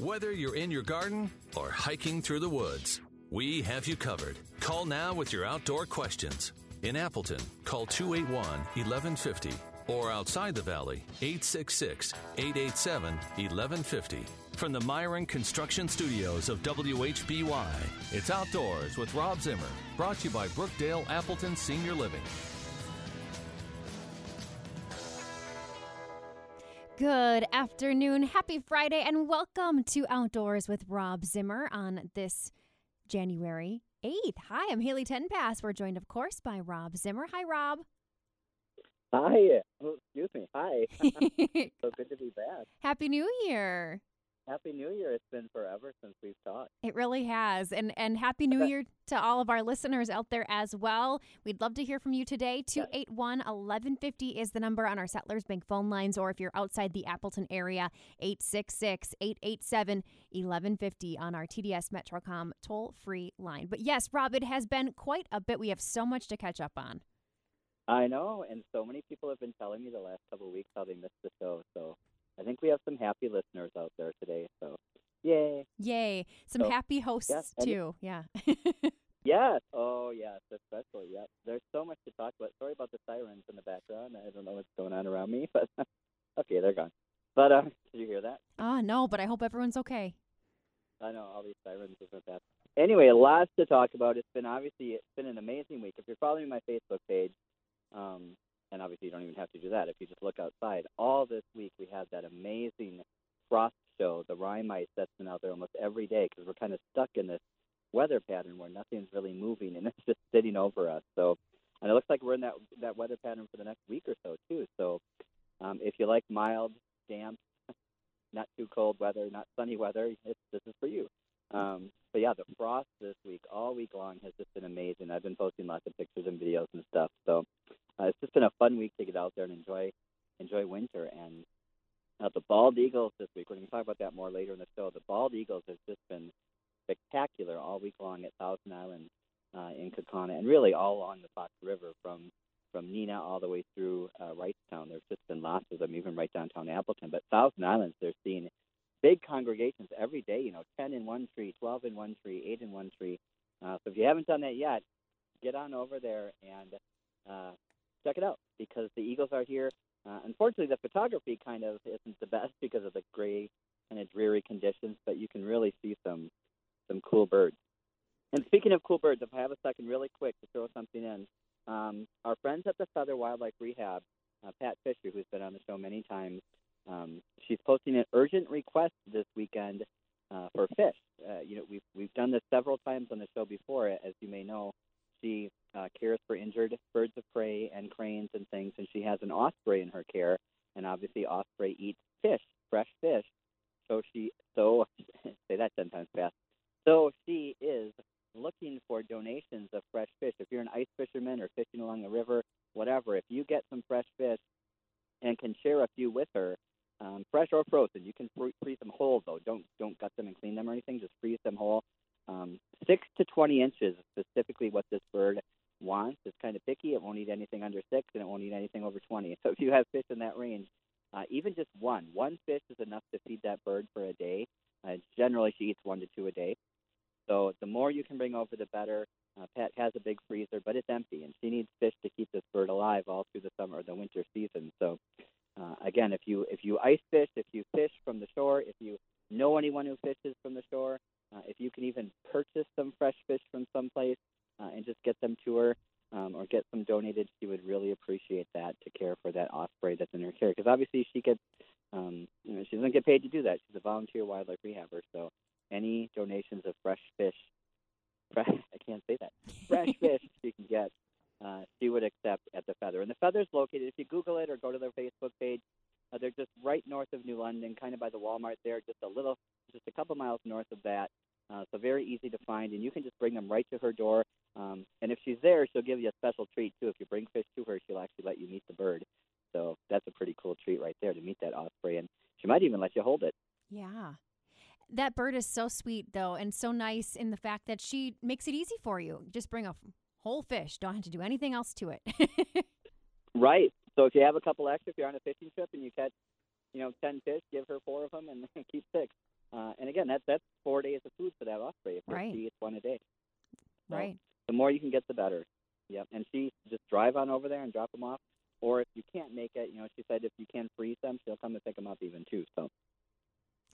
Whether you're in your garden or hiking through the woods, we have you covered. Call now with your outdoor questions. In Appleton, call 281 1150 or outside the valley, 866 887 1150. From the Miron Construction Studios of WHBY, it's Outdoors with Rob Zimmer, brought to you by Brookdale Appleton Senior Living. Good afternoon. Happy Friday, and welcome to Outdoors with Rob Zimmer on this January 8th. Hi, I'm Haley Tenpass. We're joined, of course, by Rob Zimmer. Hi, Rob. Hi. Oh, excuse me. Hi. so good to be back. Happy New Year. Happy New Year. It's been forever since we've talked. It really has. And and happy New Year to all of our listeners out there as well. We'd love to hear from you today. 281 1150 is the number on our Settlers Bank phone lines or if you're outside the Appleton area, 866-887 1150 on our TDS Metrocom toll-free line. But yes, Rob, it has been quite a bit. We have so much to catch up on. I know, and so many people have been telling me the last couple of weeks how they missed the show. So I think we have some happy listeners out there today. So, yay. Yay. Some So, happy hosts, yeah, too. Yeah. Yes. Oh, yes, especially. Yep. There's so much to talk about. Sorry about the sirens in the background. I don't know what's going on around me, but okay, they're gone. But uh, did you hear that? oh, no, but I hope everyone's okay. I know all these sirens isn't that. Anyway, lots to talk about. It's been obviously it's been an amazing week. If you're following my Facebook page, um, and obviously you don't even have to do that. If you just look outside, all this week we had that amazing frost show, the rime ice that's been out there almost every day because we're kind of stuck in this weather pattern where nothing's really moving and it's just sitting over us. So, and it looks like we're in that that weather pattern for the next week or so too. So, um, if you like mild, damp, not too cold weather, not sunny weather, this is for you. Um, but yeah, the frost this week, all week long, has just been amazing. I've been posting lots of pictures and videos and stuff. So uh, it's just been a fun week to get out there and enjoy enjoy winter. And uh, the bald eagles this week, we're going to talk about that more later in the show. The bald eagles has just been spectacular all week long at Thousand Island uh, in Kaukauna, and really all along the Fox River from from Neenah all the way through uh, Wrightstown. There's just been lots of them, even right downtown Appleton. But Thousand Islands, they're seeing big congregations every day. You know, ten in one tree, twelve in one tree, eight in one tree. Uh, so if you haven't done that yet, get on over there and uh, check it out because the eagles are here. Uh, unfortunately, the photography kind of isn't the best because of the gray kind of dreary conditions, but you can really see some some cool birds. And speaking of cool birds, if I have a second, really quick to throw something in, um, our friends at the Feather Wildlife Rehab, uh, Pat Fisher, who's been on the show many times, um, she's posting an urgent request this weekend uh, for fish. Uh, you know, we've we've done this several times on the show before, as you may know. She uh, cares for injured birds of prey and cranes and things, and she has an osprey in her care. And obviously, osprey eats fish, fresh fish. So she so say that ten times fast. So she is looking for donations of fresh fish. If you're an ice fisherman or fishing along the river, whatever, if you get some fresh fish and can share a few with her, um, fresh or frozen, you can free- freeze them whole though. Don't don't gut them and clean them or anything. Just freeze them whole. Um, six to twenty inches, is specifically what this bird wants. It's kind of picky. It won't eat anything under six, and it won't eat anything over twenty. So if you have fish in that range, uh, even just one, one fish is enough to feed that bird for a day. Uh, generally, she eats one to two a day. So the more you can bring over, the better. Uh, Pat has a big freezer, but it's empty, and she needs fish to keep this bird alive all through the summer or the winter season. So uh, again, if you if you ice fish, if you fish from the shore, if you know anyone who fishes from the shore, uh, if you can even purchase some fresh fish from someplace uh, and just get them to her um, or get some donated, she would really appreciate that to care for that osprey that's in her care. Because obviously she gets, um, you know, she doesn't get paid to do that. She's a volunteer wildlife rehabber, so any donations of fresh fish, fresh, I can't say that, fresh fish she can get, uh, she would accept at the Feather. And the Feather's located, if you Google it or go to their Facebook page, uh, they're just New London, kind of by the Walmart there, just a little, just a couple miles north of that. Uh, so very easy to find, and you can just bring them right to her door. Um, and if she's there, she'll give you a special treat too. If you bring fish to her, she'll actually let you meet the bird. So that's a pretty cool treat right there to meet that osprey, and she might even let you hold it. Yeah. That bird is so sweet though and so nice in the fact that she makes it easy for you. Just bring a whole fish. Don't have to do anything else to it. right. So if you have a couple extra, if you're on a fishing trip and you catch, you know, ten fish, give her four of them and keep six. Uh, and again, that's that's four days of food for that osprey. If right. she eats one a day. So right. The more you can get, the better. Yep. And she just drive on over there and drop them off. Or if you can't make it, you know, she said if you can freeze them, she'll come and pick them up even too. So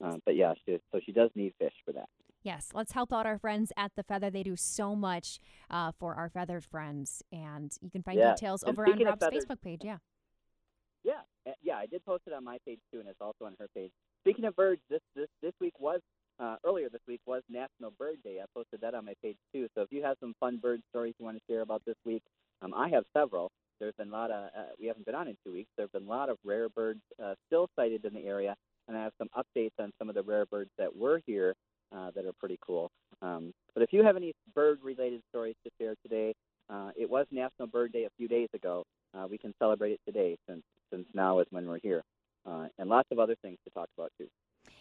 uh, but yeah, she, so she does need fish for that. Yes, let's help out our friends at the Feather. They do so much uh, for our feathered friends, and you can find yeah. details and over on Rob's feathers, Facebook page. Yeah. Yeah, yeah, I did post it on my page too, and it's also on her page. Speaking of birds, this this this week was uh, earlier this week was National Bird Day. I posted that on my page too. So if you have some fun bird stories you want to share about this week, um, I have several. There's been a lot of uh, we haven't been on in two weeks. There have been a lot of rare birds uh, still sighted in the area, and I have some updates on some of the rare birds that were here uh, that are pretty cool. Um, but if you have any bird-related stories to share today, uh, it was National Bird Day a few days ago. Uh, we can celebrate it today since since now is when we're here, uh, and lots of other things to talk about too.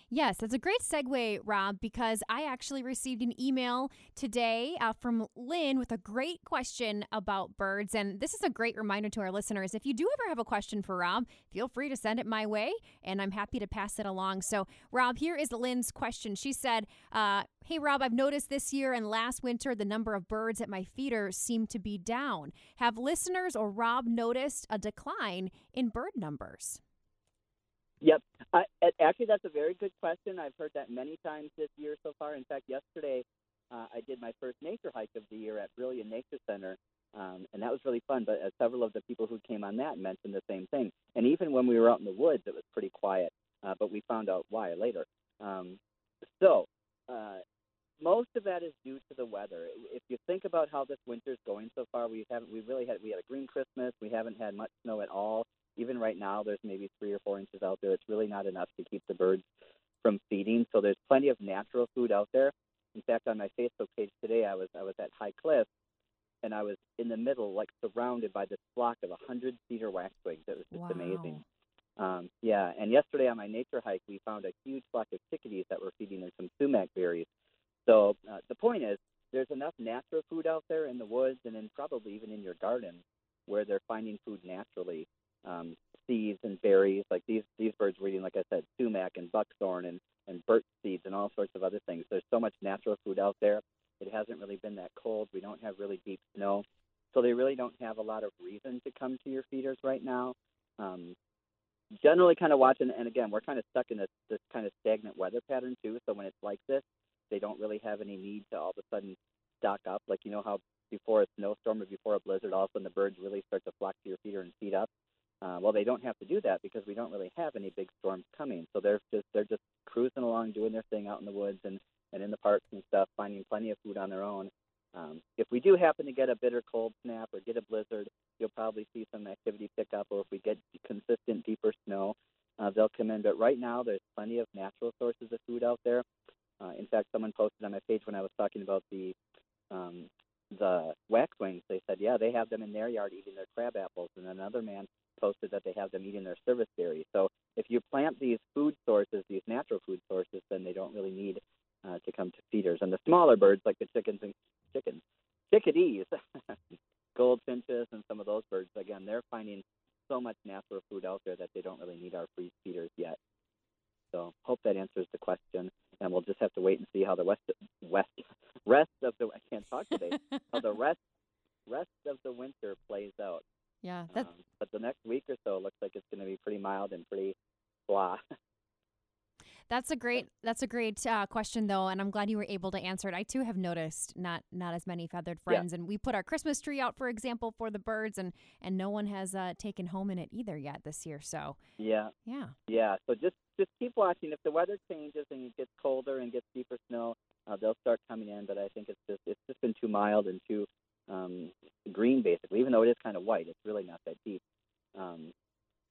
Yes, that's a great segue, Rob, because I actually received an email today uh, from Lynn with a great question about birds. And this is a great reminder to our listeners. If you do ever have a question for Rob, feel free to send it my way, and I'm happy to pass it along. So, Rob, here is Lynn's question. She said, uh, Hey, Rob, I've noticed this year and last winter the number of birds at my feeder seem to be down. Have listeners or Rob noticed a decline in bird numbers? Yep. I, actually, that's a very good question. I've heard that many times this year so far. In fact, yesterday uh, I did my first nature hike of the year at Brillion Nature Center, um, and that was really fun. But uh, several of the people who came on that mentioned the same thing. And even when we were out in the woods, it was pretty quiet. Uh, but we found out why later. Um, so uh, most of that is due to the weather. If you think about how this winter's going so far, we haven't we really had we had a green Christmas. We haven't had much snow at all even right now, there's maybe three or four inches out there. It's really not enough to keep the birds from feeding. So there's plenty of natural food out there. In fact, on my Facebook page today, I was I was at High Cliff, and I was in the middle, like surrounded by this flock of a hundred cedar waxwings. It was just wow. amazing. Um, yeah, and yesterday on my nature hike, we found a huge flock of chickadees that were feeding on some sumac berries. So uh, the point is, there's enough natural food out there in the woods and then probably even in your garden where they're finding food naturally um, seeds and berries. Like these these birds were eating, like I said, sumac and buckthorn and and birch seeds and all sorts of other things. There's so much natural food out there. It hasn't really been that cold. We don't have really deep snow, so they really don't have a lot of reason to come to your feeders right now. Um, generally, kind of watching, and again, we're kind of stuck in this this kind of stagnant weather pattern too. So when it's like this, they don't really have any need to all of a sudden stock up. Like you know how before a snowstorm or before a blizzard, all of a sudden the birds really start to flock to your feeder and feed up. Uh, well, they don't have to do that because we don't really have any big storms coming. So they're just they're just cruising along, doing their thing out in the woods and and in the parks and stuff, finding plenty of food on their own. Um, if we do happen to get a bitter cold snap or get a blizzard, you'll probably see some activity pick up. Or if we get consistent deeper snow, uh, they'll come in. But right now, there's plenty of natural sources of food out there. Uh, in fact, someone posted on my page when I was talking about the um, the waxwings. They said, yeah, they have them in their yard eating their crab apples. And another man posted that they have them eating their service berries. So if you plant these food sources, these natural food sources, then they don't really need uh, to come to feeders. And the smaller birds, like the chickens and chickens, chickadees, goldfinches, and some of those birds, again, they're finding so much natural food out there that they don't really need our free feeders yet. So hope that answers the question, and we'll just have to wait and see how the west west rest of the I can't talk today how the rest rest of the winter plays out. Yeah, that's... Um, but the next week or so looks like it's going to be pretty mild and pretty blah. That's a great that's a great uh, question though, and I'm glad you were able to answer it. I too have noticed not not as many feathered friends, yeah. and we put our Christmas tree out, for example, for the birds, and and no one has uh, taken home in it either yet this year. So yeah, yeah, yeah. So just just keep watching. If the weather changes and it gets colder and gets deeper snow, uh, they'll start coming in. But I think it's just it's just been too mild and too um, green, basically. Even though it is kind of white, it's really not that deep. Um,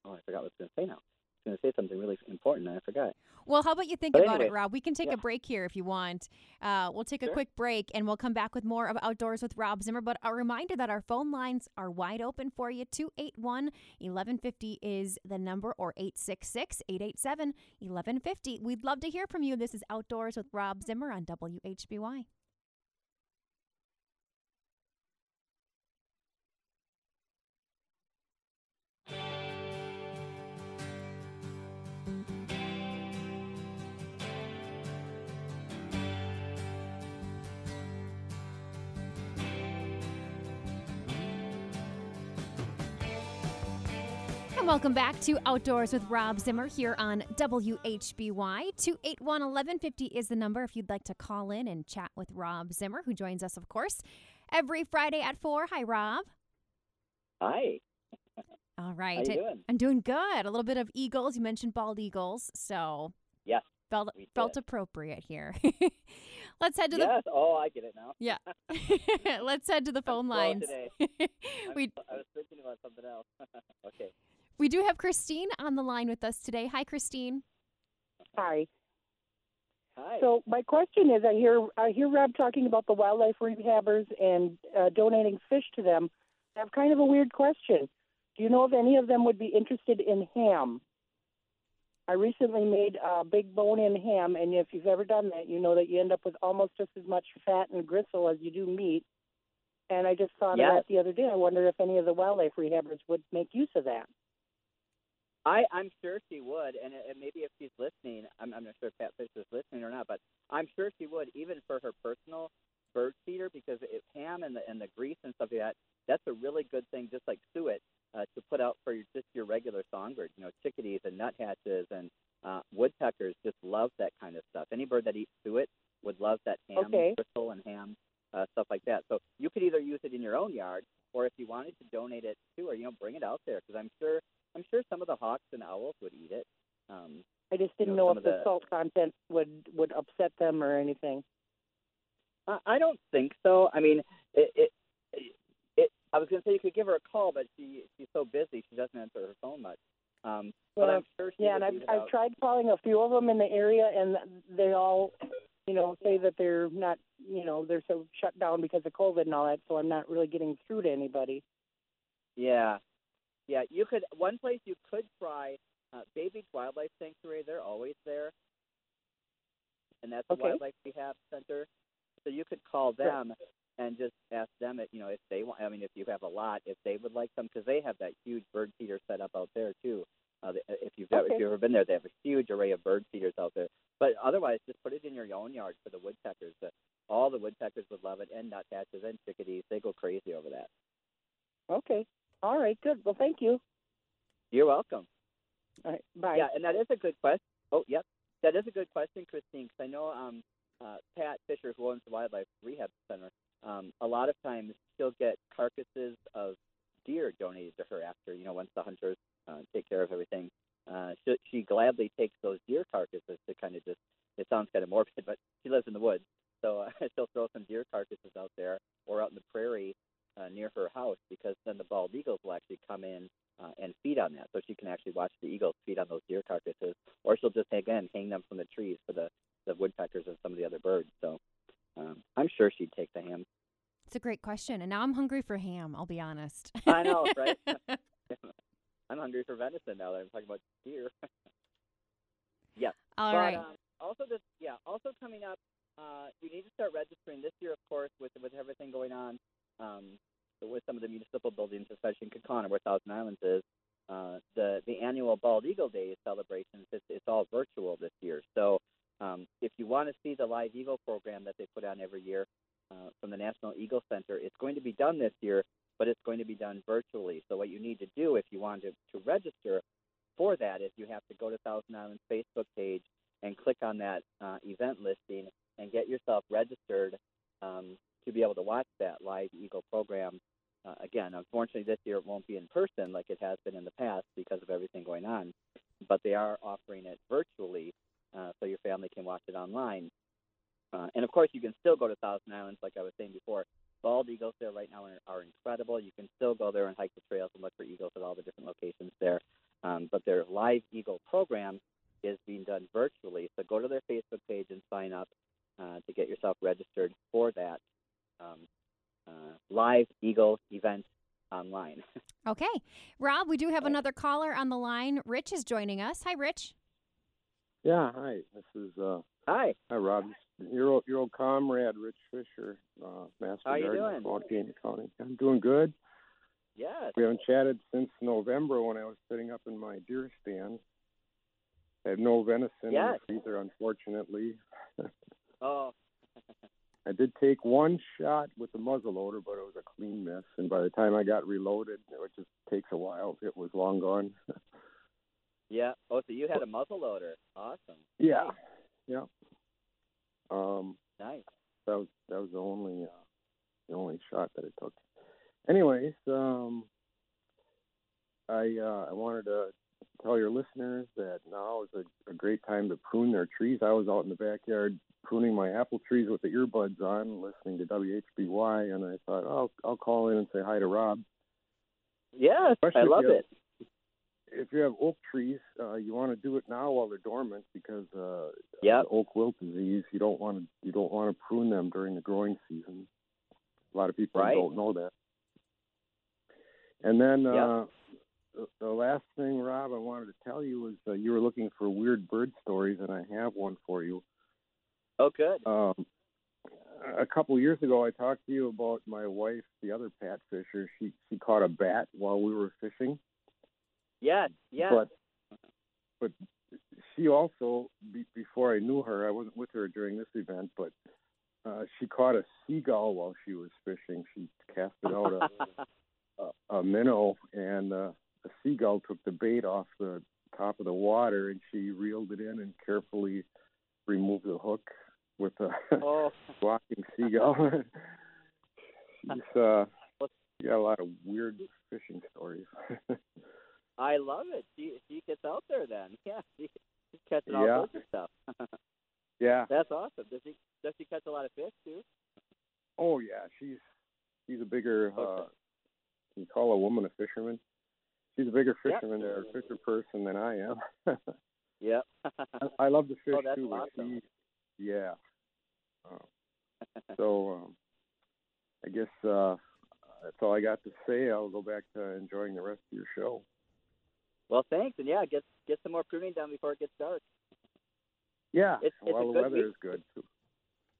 oh, I forgot what I was going to say now. Going to say something really important and I forgot. Well, how about you think But about it, Rob? We can take yeah. a break here if you want. Uh, we'll take a quick break and we'll come back with more of Outdoors with Rob Zimmer. But a reminder that our phone lines are wide open for you. 281 1150 is the number, or 866 887 1150. We'd love to hear from you. This is Outdoors with Rob Zimmer on WHBY. And welcome back to Outdoors with Rob Zimmer here on WHBY. 281 1150 is the number if you'd like to call in and chat with Rob Zimmer, who joins us, of course, every Friday at 4. Hi, Rob. Hi. All How you doing? I'm doing good. A little bit of eagles. You mentioned bald eagles, so Yes. felt felt appropriate here. Let's head to Yes. Oh, I get it now. yeah. Let's head to the phone lines. today. We I was thinking about something else. okay. We do have Christine on the line with us today. Hi, Christine. Hi. Hi. So my question is, I hear I hear Rob talking about the wildlife rehabbers and uh, donating fish to them. I have kind of a weird question. Do you know if any of them would be interested in ham? I recently made a big bone-in ham, and if you've ever done that, you know that you end up with almost just as much fat and gristle as you do meat. And I just thought Yes. of that the other day. I wonder if any of the wildlife rehabbers would make use of that. I, I'm sure she would, and, and maybe if she's listening, I'm, I'm not sure if Pat Fish is listening or not, but I'm sure she would, even for her personal bird feeder, because it, ham and the and the grease and stuff like that, that's a really good thing, just like suet, uh, to put out for your, just your regular songbirds. You know, chickadees and nuthatches and uh, woodpeckers just love that kind of stuff. Any bird that eats suet would love that ham, Okay. gristle and ham, uh, stuff like that. So you could either use it in your own yard, or if you wanted to donate it to her, you know, bring it out there, because I'm sure I'm sure some of the hawks and owls would eat it. Um, I just didn't know, know if the the- salt content would would upset them or anything. I, I don't think so. I mean, it, it, it. I was going to say you could give her a call, but she she's so busy she doesn't answer her phone much. Um, but I'm sure she Yeah, and I've I've tried calling a few of them in the area, and they all, you know, say that they're not, you know, they're so shut down because of COVID and all that. So I'm not really getting through to anybody. Yeah, yeah. You could one place you could try uh, Bay Beach Wildlife Sanctuary. They're always there, and that's the Wildlife Rehab Center. So you could call them and just ask them, if, you know, if they want. I mean, if you have a lot, if they would like them, because they have that huge bird feeder set up out there too. Uh, if you've ever, if you've ever been there, they have a huge array of bird feeders out there. But otherwise, just put it in your own yard for the woodpeckers. Uh, all the woodpeckers would love it, and nuthatches and chickadees. They go crazy over that. Okay. All right. Good. Well, thank you. You're welcome. All right. Bye. Yeah, and that is a good question. Oh, yep, that is a good question, Christine. Because I know um, uh, Pat Fisher, who owns the Wildlife Rehab Center, um, a lot of times she'll get carcasses of deer donated to her after you know once the hunters uh, take care of everything. Uh, she, she gladly takes those deer carcasses to kind of just. It sounds kind of morbid, but she lives in the woods, so uh, she'll throw some deer carcasses out there or out in the prairie uh, near her house because then the bald eagles will actually come in uh, and feed on that. So she can actually watch the eagles feed on those deer carcasses, or she'll just again hang them from the trees for the the woodpeckers and some of the other birds. So um, I'm sure she'd take the ham. It's a great question. And now I'm hungry for ham, I'll be honest. I know, right? I'm hungry for venison now that I'm talking about deer. yes. All but, right. Um, also, this yeah. Also coming up, uh, you need to start registering this year, of course, with with everything going on, um, with some of the municipal buildings, especially in Kaukauna, where Thousand Islands is. Uh, the the annual Bald Eagle Day celebrations, it's, it's all virtual this year. So um, if you want to see the live eagle program that they put on every year uh, from the National Eagle Center, it's going to be done this year, but it's going to be done virtually. So what you need to do if you want to, to register for that is you have to go to Thousand Islands Facebook page and click on that uh, event listing and get yourself registered um, to be able to watch that live eagle program. Uh, again, unfortunately, this year it won't be in person like it has been in the past because of everything going on, but they are offering it virtually uh, so your family can watch it online. Uh, and of course, you can still go to Thousand Islands, like I was saying before. Bald eagles there right now are, are incredible. You can still go there and hike the trails and look for eagles at all the different locations there. Um, but their Live Eagle program is being done virtually. So go to their Facebook page and sign up uh, to get yourself registered for that um, uh, Live Eagle event online. Okay. Rob, we do have another caller on the line. Rich is joining us. Hi, Rich. Yeah, hi. This is uh, Hi. hi Rob. Your old, your old comrade, Rich Fisher, uh, Master How you Gardener doing? from County. I'm doing good. Yes. We haven't chatted since November when I was sitting up in my deer stand. I have no venison in the freezer, unfortunately. Oh, I did take one shot with the muzzle loader, but it was a clean miss. And by the time I got reloaded, it just takes a while. It was long gone. yeah. Oh, so you had a muzzle loader. Awesome. yeah, yeah. Um, Nice. that was that was the only uh, the only shot that it took. Anyways, um, I uh, I wanted to tell your listeners that now is a, a great time to prune their trees. I was out in the backyard pruning my apple trees with the earbuds on, listening to WHBY, and I thought, oh, I'll call in and say hi to Rob. Yes, Especially I love have- it. If you have oak trees, uh, you want to do it now while they're dormant because uh, Yep. the oak wilt disease. You don't want to you don't want to prune them during the growing season. A lot of people Right. don't know that. And then Yep. uh, the, the last thing, Rob, I wanted to tell you was uh, you were looking for weird bird stories, and I have one for you. Oh, good. Um, a couple years ago, I talked to you about my wife, the other Pat Fisher. She she caught a bat while we were fishing. Yes. Yes. But but she also be, before I knew her, I wasn't with her during this event, but uh, she caught a seagull while she was fishing. She casted out a a, a minnow, and uh, a seagull took the bait off the top of the water, and she reeled it in and carefully removed the hook with a oh, walking seagull. She's uh, got a lot of weird fishing stories. I love it. She she gets out there then. Yeah. She, she's catching all Yeah. sorts of stuff. yeah. That's awesome. Does she does she catch a lot of fish too? Oh yeah, she's she's a bigger. Uh, can you call a woman a fisherman? She's a bigger Yep. fisherman or fisher person than I am. Yep. I, I love to fish Oh, that's too, awesome. she, yeah. Uh, so um, I guess uh, that's all I got to say. I'll go back to enjoying the rest of your show. well, thanks, and yeah, get get some more pruning done before it gets dark. Yeah, It's- it's well, the weather week. is good too.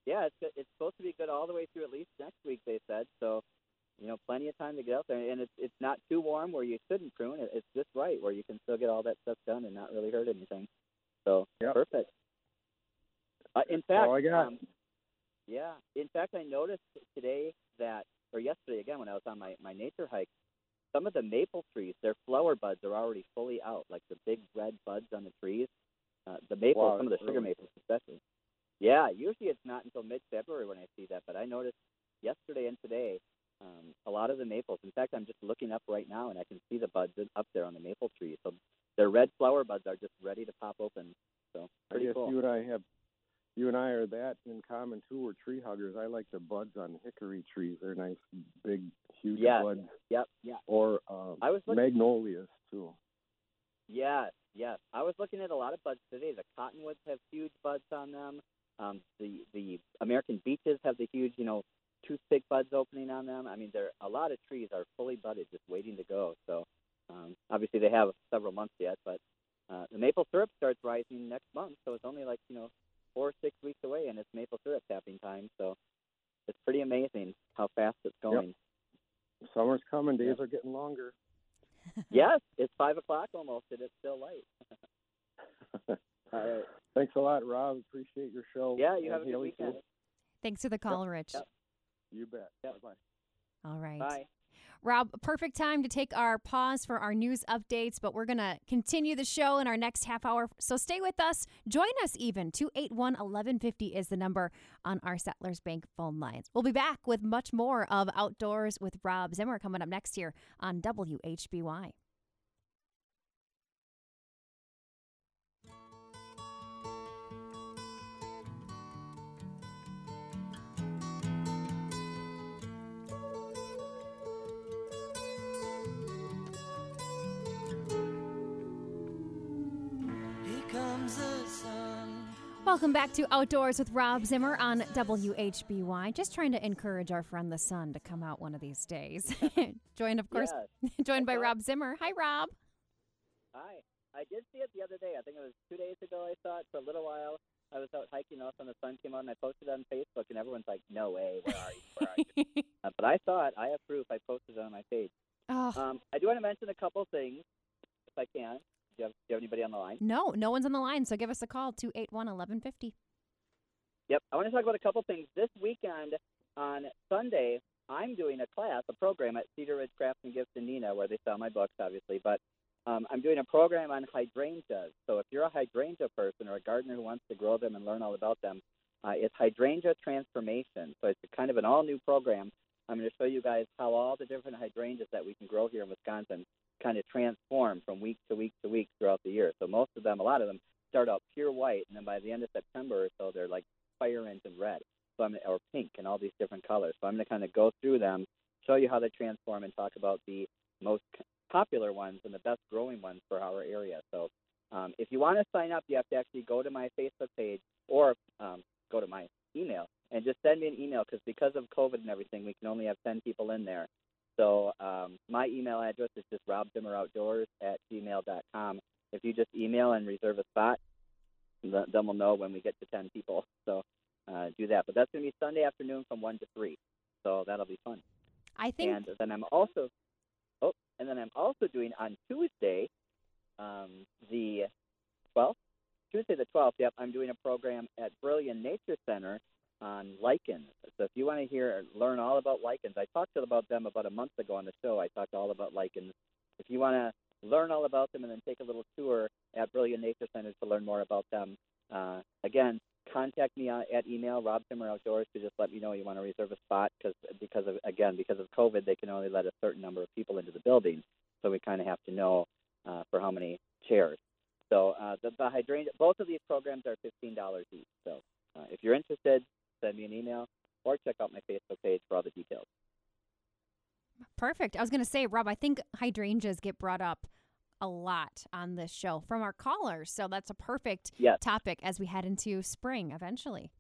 Yeah, it's it's supposed to be good all the way through at least next week. They said so. You know, plenty of time to get out there, and it's it's not too warm where you shouldn't prune. It- It's just right where you can still get all that stuff done and not really hurt anything. So Yep. perfect. Uh, in fact, all I got. Um, yeah. In fact, I noticed today that, or yesterday again when I was on my my nature hike, some of the maple trees, their flower buds are already fully out, like the big red buds on the trees. Uh, the maple, Wow, some of the sugar really? maples especially. Yeah, usually it's not until mid-February when I see that, but I noticed yesterday and today um, a lot of the maples. In fact, I'm just looking up right now and I can see the buds up there on the maple trees. So their red flower buds are just ready to pop open. So I pretty guess cool. you and I have, you and I are that in common too. We're tree huggers. I like the buds on hickory trees. They're nice, big, huge Yes. buds. Yep, yeah. Or um, I was looking- magnolias too. Yes, yes. I was looking at a lot of buds today. The cottonwoods have huge buds on them. Um, the the American beeches have the huge, you know, toothpick buds opening on them. I mean, there a lot of trees are fully budded, just waiting to go. So um, obviously they have several months yet, but uh, the maple syrup starts rising next month, so it's only like you know four or six weeks away, and it's maple syrup tapping time. So it's pretty amazing how fast it's going. Summer's coming. Days are getting longer. Yes, it's five o'clock almost, and it's still light. All right. Thanks a lot, Rob. Appreciate your show. Yeah, you have And a good Haley, too. weekend. Thanks for the call, Rich. Yep. You bet. Yep. Bye. All right. Bye. Rob, perfect time to take our pause for our news updates, but we're going to continue the show in our next half hour. So stay with us. Join us even. 281 1150 is the number on our Settlers Bank phone lines. We'll be back with much more of Outdoors with Rob Zimmer coming up next year on WHBY. Welcome back to Outdoors with Rob Zimmer on WHBY. Just trying to encourage our friend the sun to come out one of these days. joined, of course, Yes. joined by Rob Zimmer. Hi, Rob. Hi. I did see it the other day. I think it was two days ago. I saw it for a little while. I was out hiking, all of a sudden the sun came out, and I posted it on Facebook, and everyone's like, "No way, where are you? Where are you?" uh, but I saw it. I have proof. I posted it on my page. Oh, Um, I do want to mention a couple things, if I can. Do you have, do you have anybody on the line? no, no one's on the line, so give us a call 281 1150. Yep. I want to talk about a couple things. This weekend on Sunday, I'm doing a class, a program at Cedar Ridge Crafts and Gifts in Neenah, where they sell my books, obviously. But um, I'm doing a program on hydrangeas. So if you're a hydrangea person or a gardener who wants to grow them and learn all about them, uh, it's hydrangea transformation. So it's kind of an all-new program. I'm going to show you guys how all the different hydrangeas that we can grow here in Wisconsin kind of transform from week to week to week throughout the year. So most of them, a lot of them, start out pure white, and then by the end of September or so, they're like fire engine red, so I'm or pink, and all these different colors. So I'm going to kind of go through them, show you how they transform, and talk about the most popular ones and the best growing ones for our area. So um, if you want to sign up, you have to actually go to my Facebook page or um, go to my email and just send me an email because because of COVID and everything, we can only have 10 people in there. So um, my email address is just robzimmeroutdoors at gmail.com. If you just email and reserve a spot, th- then we'll know when we get to 10 people. So uh, do that. But that's going to be Sunday afternoon from 1 to 3. So that'll be fun. I think And then I'm also, oh, and then I'm also doing on Tuesday, um, the 12th, Tuesday the 12th. Yep, I'm doing a program at Brillion Nature Center on lichens. So if you want to hear, learn all about lichens, I talked about them about a month ago on the show. I talked all about lichens. If you want to learn all about them and then take a little tour at Brillion Nature Center to learn more about them, uh, again, contact me at email Rob Zimmer Outdoors to just let me know you want to reserve a spot because because of again because of COVID they can only let a certain number of people into the building, so we kind of have to know uh, for how many chairs. So uh, the, the hydrangea, both of these programs are fifteen dollars each. So uh, if you're interested, send me an email or check out my Facebook page for all the details. perfect. I was going to say, Rob, I think hydrangeas get brought up a lot on this show from our callers. So that's a perfect Yes. topic as we head into spring eventually.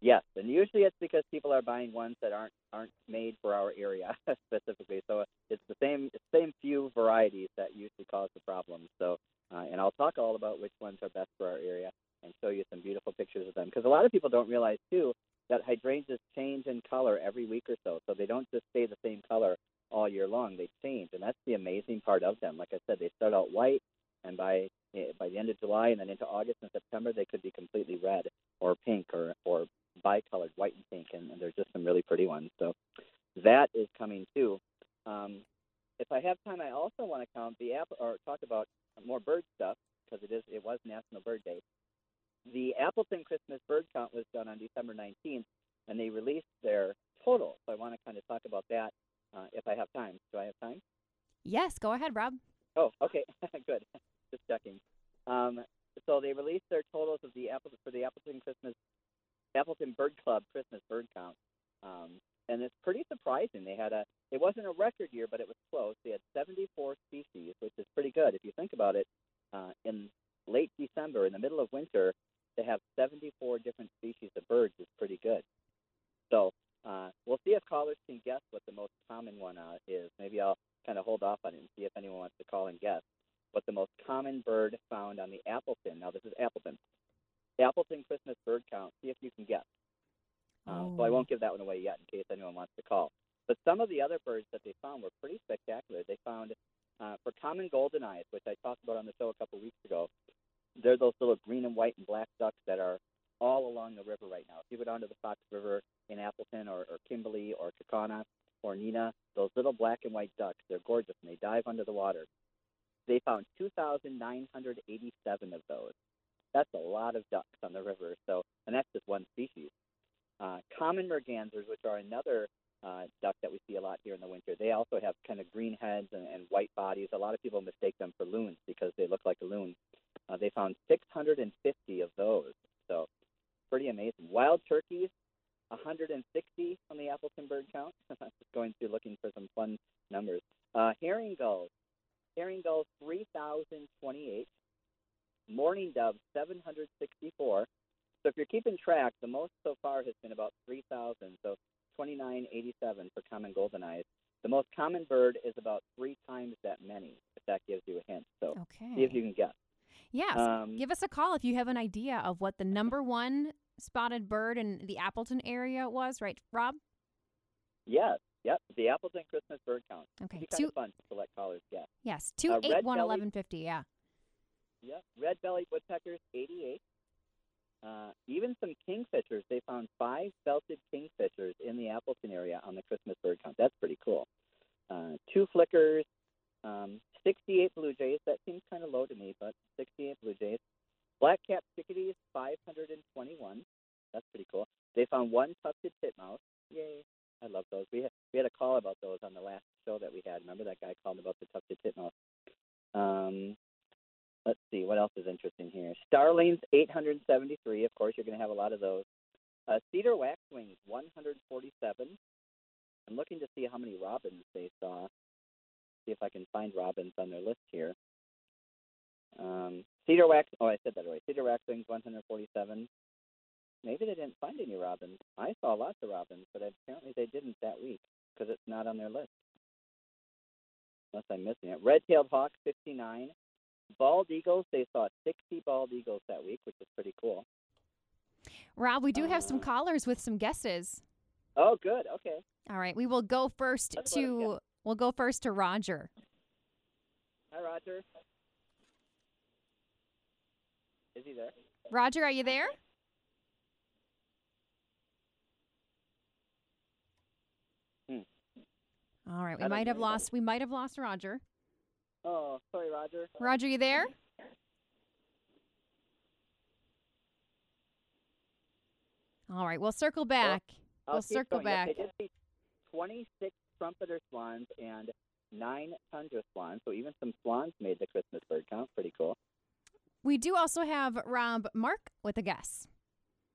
Yes, and usually it's because people are buying ones that aren't aren't made for our area specifically. So it's the same same few varieties that usually cause the problem. So, uh, and I'll talk all about which ones are best for our area and show you some beautiful pictures of them because a lot of people don't realize too that hydrangeas change in color every week or so. So they don't just stay the same color all year long. They change, and that's the amazing part of them. Like I said, they start out white, and by eh, by the end of July and then into August and September, they could be completely red or pink or or bicolored, white and pink, and, and there's just some really pretty ones. So that is coming too. Um, if I have time, I also want to count the app or talk about more bird stuff because it is it was National Bird Day. The Appleton Christmas bird count was done on December 19th, and they released their total. So I want to kind of talk about that uh, if I have time. Do I have time? Yes, go ahead, Rob. Oh, okay, good. Just checking. Um, so they released their totals of the Apple for the Appleton Christmas Appleton Bird Club Christmas bird count, um, and it's pretty surprising. They had a it wasn't a record year, but it was close. They had 74 species, which is pretty good if you think about it. Uh, in late December, in the middle of winter, 74 different species of birds is pretty good. So uh, we'll see if callers can guess what the most common one uh, is. Maybe I'll kind of hold off on it and see if anyone wants to call and guess what the most common bird found on the Appleton. Now this is Appleton. Appleton Christmas bird count. See if you can guess. Uh, So I Oh. won't give that one away yet in case anyone wants to call. But some of the other birds that they found were pretty spectacular. They found uh, for common golden eyes, which I talked about on the show a couple weeks ago. They're those little green and white and black ducks that are all along the river right now. If you go down to the Fox River in Appleton or, or Kimberly or Kaukauna or Neenah, those little black and white ducks, they're gorgeous and they dive under the water. They found 2,987 of those. That's a lot of ducks on the river. So, and that's just one species. Uh, common mergansers, which are another uh, duck that we see a lot here in the winter, they also have kind of green heads and, and white bodies. A lot of people mistake them for loons because they look like a loon. Uh, they found 650 of those. So, pretty amazing. Wild turkeys, 160 on the Appleton bird count. I'm just going through looking for some fun numbers. Uh, herring gulls, herring gulls 3,028. Mourning doves 764. So if you're keeping track, the most so far has been about 3,000. So 2987 for common golden eyes. The most common bird is about three times that many, if that gives you a hint. So Okay. see if you can guess. Yes. Um, Give us a call if you have an idea of what the number one spotted bird in the Appleton area was, right, Rob? Yes, yep, the Appleton Christmas bird count. Okay. Two fun to let callers guess. yes, two uh, eight red one belly- eleven fifty, yeah. Yep, red-bellied woodpeckers, 88. Uh, even some kingfishers. They found five belted kingfishers in the Appleton area on the Christmas bird count. That's pretty cool. Uh, two flickers, um, 68 blue jays. That seems kind of low to me, but 68 blue jays. Black-capped chickadees, 521. That's pretty cool. They found one tufted titmouse. Yay! I love those. We had, we had a call about those on the last show that we had. Remember that guy called about the tufted titmouse? Um, let's see what else is interesting here. Starlings 873. Of course, you're going to have a lot of those. Uh, cedar waxwings 147. I'm looking to see how many robins they saw. See if I can find robins on their list here. Um, cedar wax. Oh, I said that right. Cedar waxwings 147. Maybe they didn't find any robins. I saw lots of robins, but apparently they didn't that week because it's not on their list. Unless I'm missing it. Red-tailed hawk 59. Bald eagles, they saw 60 bald eagles that week, which is pretty cool. Rob, we do have some Uh, callers with some guesses. Oh, good. Okay. All right, we will go first Let's to we'll go first to Roger. Hi, Roger. Is he there? Roger, are you there? Hmm. All right, we might have lost we might have lost Roger. Oh, sorry, Roger. Roger, you there? All right, we'll circle back. I'll we'll circle going. Back. see 26 trumpeter swans and nine tundra swans. So even some swans made the Christmas bird count. Pretty cool. We do also have Rob Mark with a guess.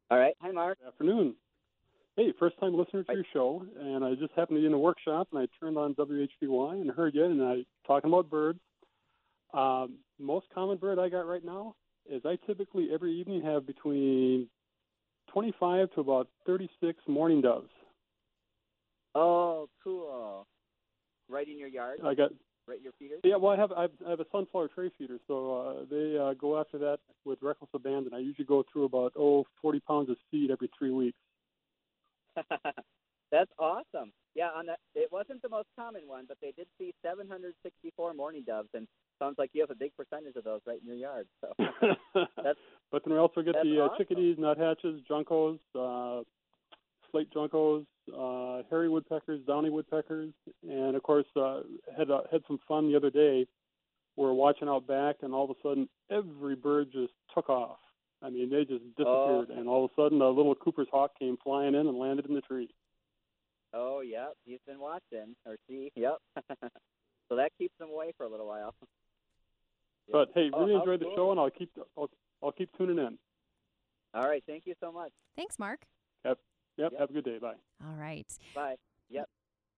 All right. Hi, Mark. Good afternoon. Hey, first time listener to your show, and I just happened to be in a workshop, and I turned on WHBY and heard you, and I talking about birds. Um, most common bird I got right now is I typically every evening have between 25 to about 36 mourning doves. Oh, cool. Right in your yard? I got Right in your feeders? yeah, well I have I have, I have a sunflower tray feeder, so uh, they uh, go after that with reckless abandon. I usually go through about oh 40 pounds of seed every three weeks. That's awesome. Yeah, on that it wasn't the most common one, but they did see 764 mourning doves, and sounds like you have a big percentage of those right in your yard. So That's- but then we also get the uh, awesome. chickadees, nuthatches, juncos, uh, slate juncos, uh, hairy woodpeckers, downy woodpeckers, and of course uh, had uh, had some fun the other day. We're watching out back, and all of a sudden, every bird just took off. I mean, they just disappeared, Oh. and all of a sudden, a little Cooper's hawk came flying in and landed in the tree. Oh, yep, he's been watching, or she, yep. so that keeps them away for a little while. Yep. But hey, Oh, really how enjoyed the cool. show, and I'll keep I'll, I'll keep tuning in. All right, thank you so much. Thanks, Mark. Yep, Yep. have a good day. Bye. All right. Bye. Yep.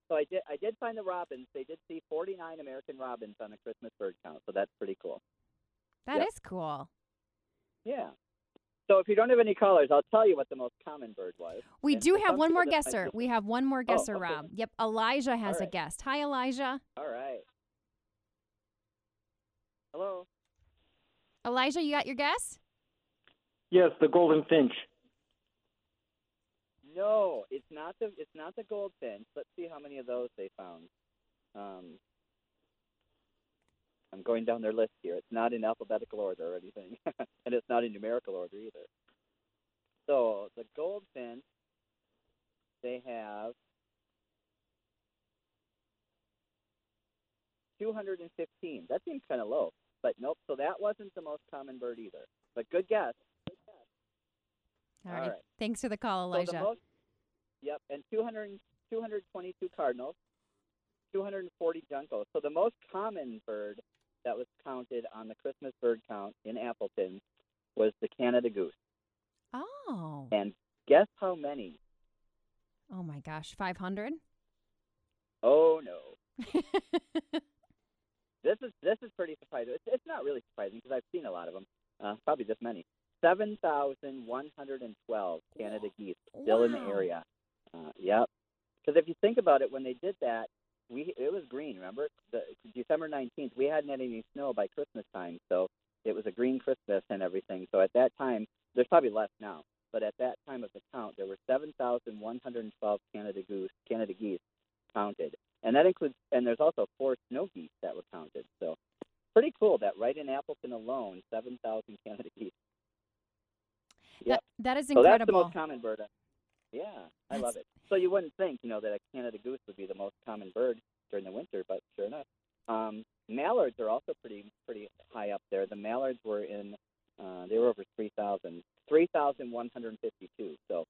So I did I did find the robins. They did see 49 American robins on a Christmas bird count, so that's pretty cool. that is Yep. cool. Yeah. So if you don't have any callers, I'll tell you what the most common bird was. We And do have one more people, that might guesser. just- We have one more oh, guesser, okay. Rob. Yep, Elijah has a guest. Hi, Elijah. All right. Hello. Elijah, you got your guess? Yes, the golden finch. No, it's not the it's not the goldfinch. Let's see how many of those they found. Um, I'm going down their list here. It's not in alphabetical order or anything, and it's not in numerical order either. So the goldfinch, they have 215. That seems kind of low, but nope. So that wasn't the most common bird either. But good guess. All All right. right. Thanks for the call, So Elijah. the most, yep, and 200, 222 cardinals, 240 juncos. So the most common bird that was counted on the Christmas bird count in Appleton was the Canada goose. oh. And guess how many? Oh my gosh, 500? Oh no, this is this is pretty surprising. It's, it's not really surprising because I've seen a lot of them. Uh, probably this many. 7,112 Canada geese still in the area. Uh, yep. Because if you think about it, when they did that, we it was green. Remember, the, December 19th, we hadn't had any snow by Christmas time, so it was a green Christmas and everything. So at that time, there's probably less now, but at that time of the count, there were 7,112 Canada goose, Canada geese counted, and that includes and there's also four snow geese that were counted. So pretty cool that right in Appleton alone, 7,000 Canada geese. Yep. That, that is So that's the incredible. most common bird. Yeah, I love it. So you wouldn't think, you know, that a Canada goose would be the most common bird during the winter, but sure enough. Um, mallards are also pretty pretty high up there. The mallards were in, uh, they were over 3,000, 3,152. So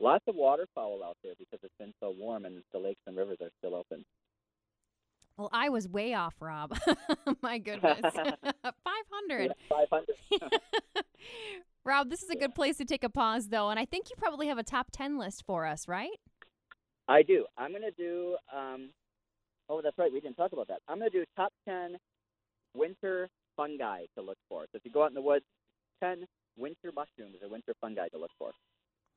lots of waterfowl out there because it's been so warm and the lakes and rivers are still open. well, I was way off, Rob. My goodness. 500. 500. Rob, this is a good place to take a pause, though, and I think you probably have a top 10 list for us, right? I do. I'm going to do. Um, oh, that's right. We didn't talk about that. I'm going to do top ten winter fungi to look for. So if you go out in the woods, ten winter mushrooms or winter fungi to look for.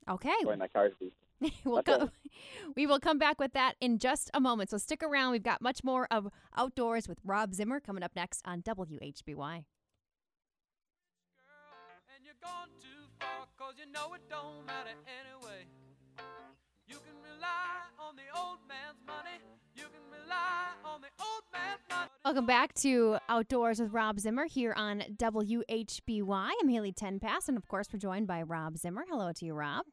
Okay. Sorry, my car's beeping. we'll Okay. co- we will come back with that in just a moment. So stick around. We've got much more of Outdoors with Rob Zimmer coming up next on WHBY. And you're gone too far cause you know it don't matter anyway you can rely on the old man's money you can rely on the old man's money Welcome back to Outdoors with Rob Zimmer here on WHBY. I'm Haley Tenpass, and of course, we're joined by Rob Zimmer. Hello to you, Rob.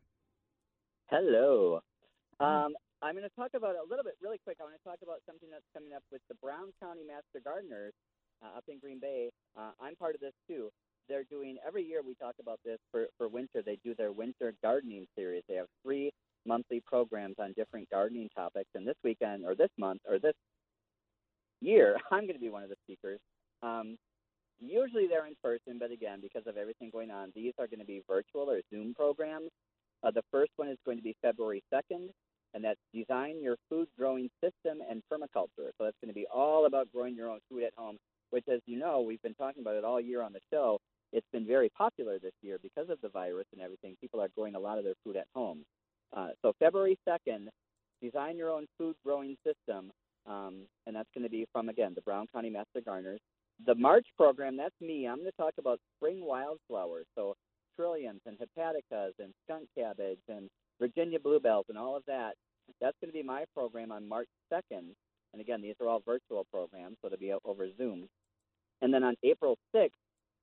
Hello. Um, I'm going to talk about a little bit really quick. I want to talk about something that's coming up with the Brown County Master Gardeners uh, up in Green Bay. Uh, I'm part of this too. They're doing every year. We talk about this for for winter. They do their winter gardening series. They have three monthly programs on different gardening topics. And this weekend, or this month, or this year, I'm going to be one of the speakers. Um, usually they're in person, but again, because of everything going on, these are going to be virtual or Zoom programs. Uh, the first one is going to be February 2nd, and that's Design Your Food Growing System and Permaculture. So that's going to be all about growing your own food at home, which, as you know, we've been talking about it all year on the show. It's been very popular this year because of the virus and everything. People are growing a lot of their food at home. Uh, so February 2nd, Design Your Own Food Growing System, um, and that's going to be from, again, the Brown County Master Gardeners. The March program, that's me. I'm going to talk about spring wildflowers. So trilliums and hepaticas and skunk cabbage and Virginia bluebells and all of that. That's going to be my program on March 2nd. And again, these are all virtual programs, so it'll be over Zoom. And then on April 6th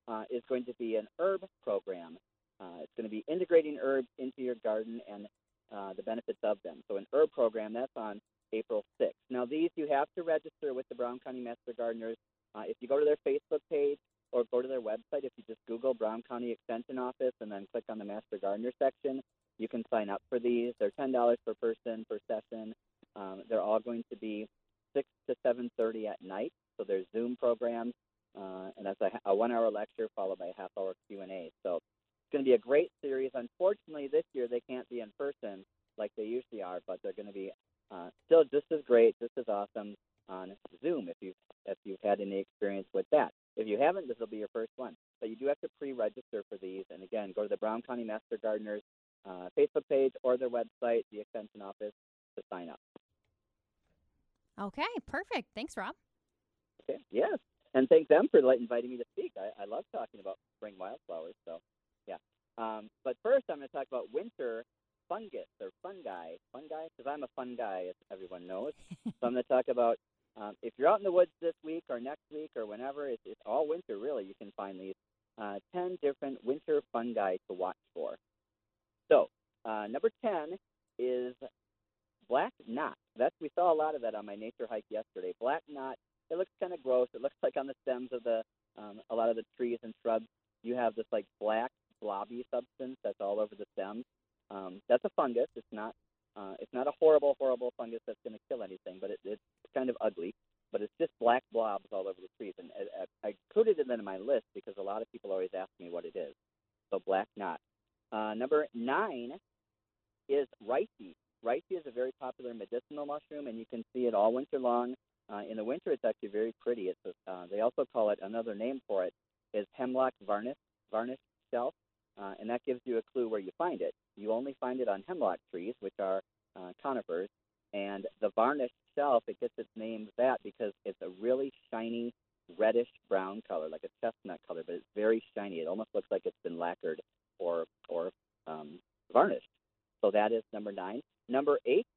uh, is going to be an herb program. Uh, it's going to be integrating herbs into your garden and uh, the benefits of them. So an herb program, that's on April 6th. Now, these you have to register with the Brown County Master Gardeners. Uh, if you go to their Facebook page or go to their website, if you just Google Brown County Extension Office and then click on the Master Gardener section, you can sign up for these. They're ten dollars per person per session. Um, they're all going to be six to seven thirty at night. So there's Zoom programs, uh, and that's a, a one-hour lecture followed by a half-hour Q and A. So it's going to be a great series. Unfortunately, this year they can't be in person like they usually are, but they're going to be uh, still just as great, just as awesome on Zoom if you've if you've had any experience with that. If you haven't, this will be your first one. But you do have to pre-register for these. And again, go to the Brown County Master Gardeners uh, Facebook page or their website, the Extension Office, to sign up. Okay, perfect. Thanks, Rob. Okay. Yes. And thank them for like, inviting me to speak. I, I love talking about spring wildflowers. So, yeah. Um, but first, I'm going to talk about winter fungus or fungi. Fungi, because I'm a fun guy, as everyone knows. so I'm going to talk about um, if you're out in the woods this week or next week or whenever, it's, it's all winter really. You can find these uh, 10 different winter fungi to watch for. So, uh, number 10 is black knot. That's we saw a lot of that on my nature hike yesterday. Black knot. It looks kind of gross. It looks like on the stems of the um, a lot of the trees and shrubs. You have this like black blobby substance that's all over the stems. Um, that's a fungus. It's not. Uh, it's not a horrible, horrible fungus that's going to kill anything, but it, it's kind of ugly. But it's just black blobs all over the trees, and I, included it in my list because a lot of people always ask me what it is. So black knot. Uh, number nine is reishi. Reishi is a very popular medicinal mushroom, and you can see it all winter long. Uh, in the winter, it's actually very pretty. It's a, uh, they also call it another name for it is hemlock varnish varnish shelf. uh, and that gives you a clue where you find it. You only find it on hemlock trees, which are uh, conifers, and the varnished shelf it gets its name that because it's a really shiny reddish brown color, like a chestnut color, but it's very shiny. It almost looks like it's been lacquered or or um, varnished. So that is number nine. Number eight,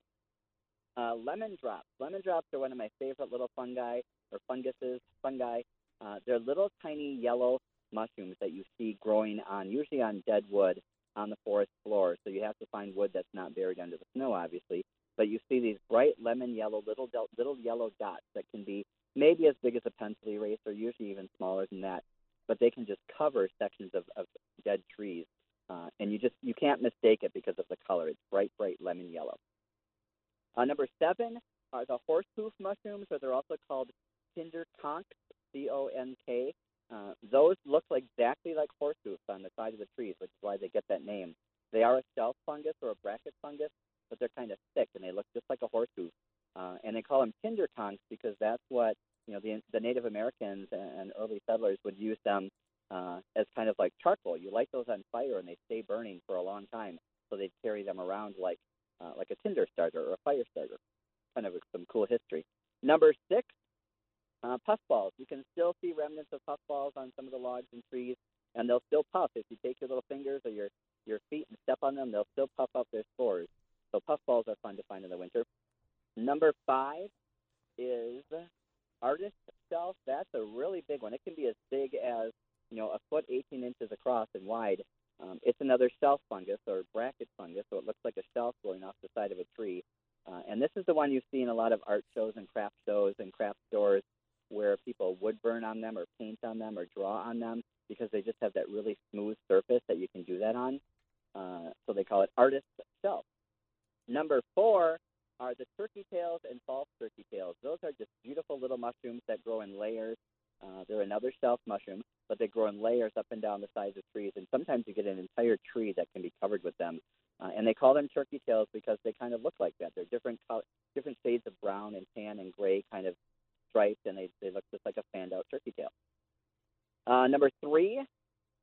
uh, lemon drops. Lemon drops are one of my favorite little fungi or funguses, fungi. Uh, they're little tiny yellow mushrooms that you see growing on, usually on dead wood on the forest floor. So you have to find wood that's not buried under the snow, obviously. But you see these bright lemon yellow little little yellow dots that can be maybe as big as a pencil eraser, usually even smaller than that. But they can just cover sections of, of dead trees, uh, and you just you can't mistake it because of the color. It's bright, bright lemon yellow. Uh, number seven are the horse hoof mushrooms, or they're also called tinder conk, C-O-N-K. Uh, those look exactly like horse hoofs on the side of the trees, which is why they get that name. They are a shelf fungus or a bracket fungus, but they're kind of thick and they look just like a horse hoof. Uh, and they call them tinder conks because that's what you know the, the Native Americans and early settlers would use them uh, as kind of like charcoal. You light those on fire and they stay burning for a long time, so they'd carry them around like tinder starter or a fire starter. Kind of some cool history. Number six, uh, puffballs. You can still see remnants of puffballs on some of the logs and trees, and they'll still puff. If you take your little fingers or your, your feet and step on them, they'll still puff up their spores. So puffballs are fun to find in the winter. Number five is artist shelf. That's a really big one. It can be as big as you know a foot, 18 inches across and wide. Um, it's another shelf fungus or bracket fungus, so it looks like a shelf going off the side of a tree. Uh, and this is the one you see in a lot of art shows and craft shows and craft stores where people would burn on them or paint on them or draw on them because they just have that really smooth surface that you can do that on. Uh, so they call it artist's shelf. Number four are the turkey tails and false turkey tails. Those are just beautiful little mushrooms that grow in layers. Uh, they're another shelf mushroom, but they grow in layers up and down the sides of trees, and sometimes you get an entire tree that can be covered with them. Uh, and they call them turkey tails because they kind of look like that. They're different color, different shades of brown and tan and gray, kind of striped, and they they look just like a fanned out turkey tail. Uh, number three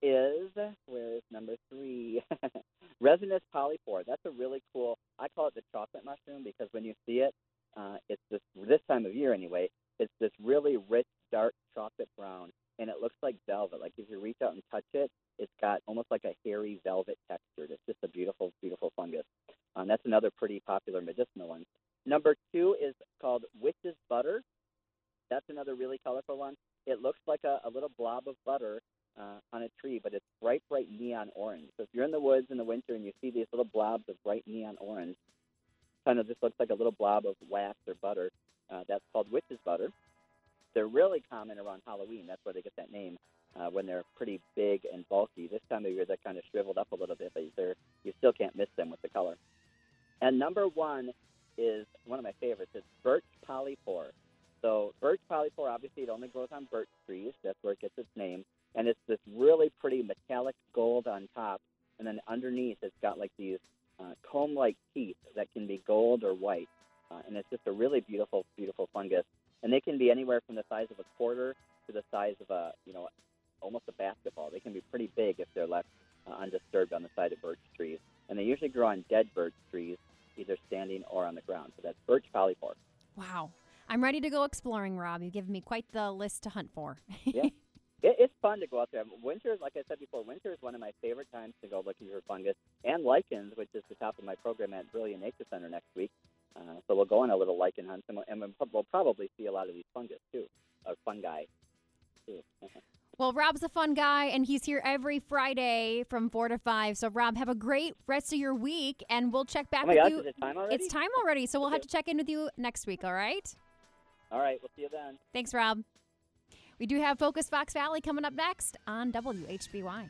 is where is number three? Resinous polypore. That's a really cool. I call it the chocolate mushroom because when you see it, uh, it's this this time of year anyway. It's this really rich, dark chocolate brown, and it looks like velvet. Like if you reach out and touch it, it's got almost like a hairy velvet texture. It's just a beautiful, beautiful fungus. Um, that's another pretty popular medicinal one. Number two is called witch's butter. That's another really colorful one. It looks like a, a little blob of butter uh, on a tree, but it's bright, bright neon orange. So if you're in the woods in the winter and you see these little blobs of bright neon orange, kind of just looks like a little blob of wax or butter. Uh, that's called witch's butter. They're really common around Halloween. That's where they get that name. Uh, when they're pretty big and bulky. This time of year, they're kind of shriveled up a little bit, but you still can't miss them with the color. And number one is one of my favorites. It's birch polypore. So birch polypore, obviously, it only grows on birch trees. That's where it gets its name. And it's this really pretty metallic gold on top, and then underneath, it's got like these uh, comb-like teeth that can be gold or white. Uh, and it's just a really beautiful, beautiful fungus. And they can be anywhere from the size of a quarter to the size of a, you know, almost a basketball. They can be pretty big if they're left uh, undisturbed on the side of birch trees. And they usually grow on dead birch trees, either standing or on the ground. So that's birch polypore. Wow. I'm ready to go exploring, Rob. You've given me quite the list to hunt for. yeah. It, it's fun to go out there. Winter, like I said before, winter is one of my favorite times to go looking for fungus and lichens, which is the top of my program at Brillion Nature Center next week. Uh, so we'll go on a little lichen hunt, and we'll, and we'll probably see a lot of these fungus too, or fungi. Too. Well, Rob's a fun guy, and he's here every Friday from 4 to 5. So, Rob, have a great rest of your week, and we'll check back oh my with gosh, you. Is it time already? It's time already, so we'll have to check in with you next week, all right? All right, we'll see you then. Thanks, Rob. We do have Focus Fox Valley coming up next on WHBY.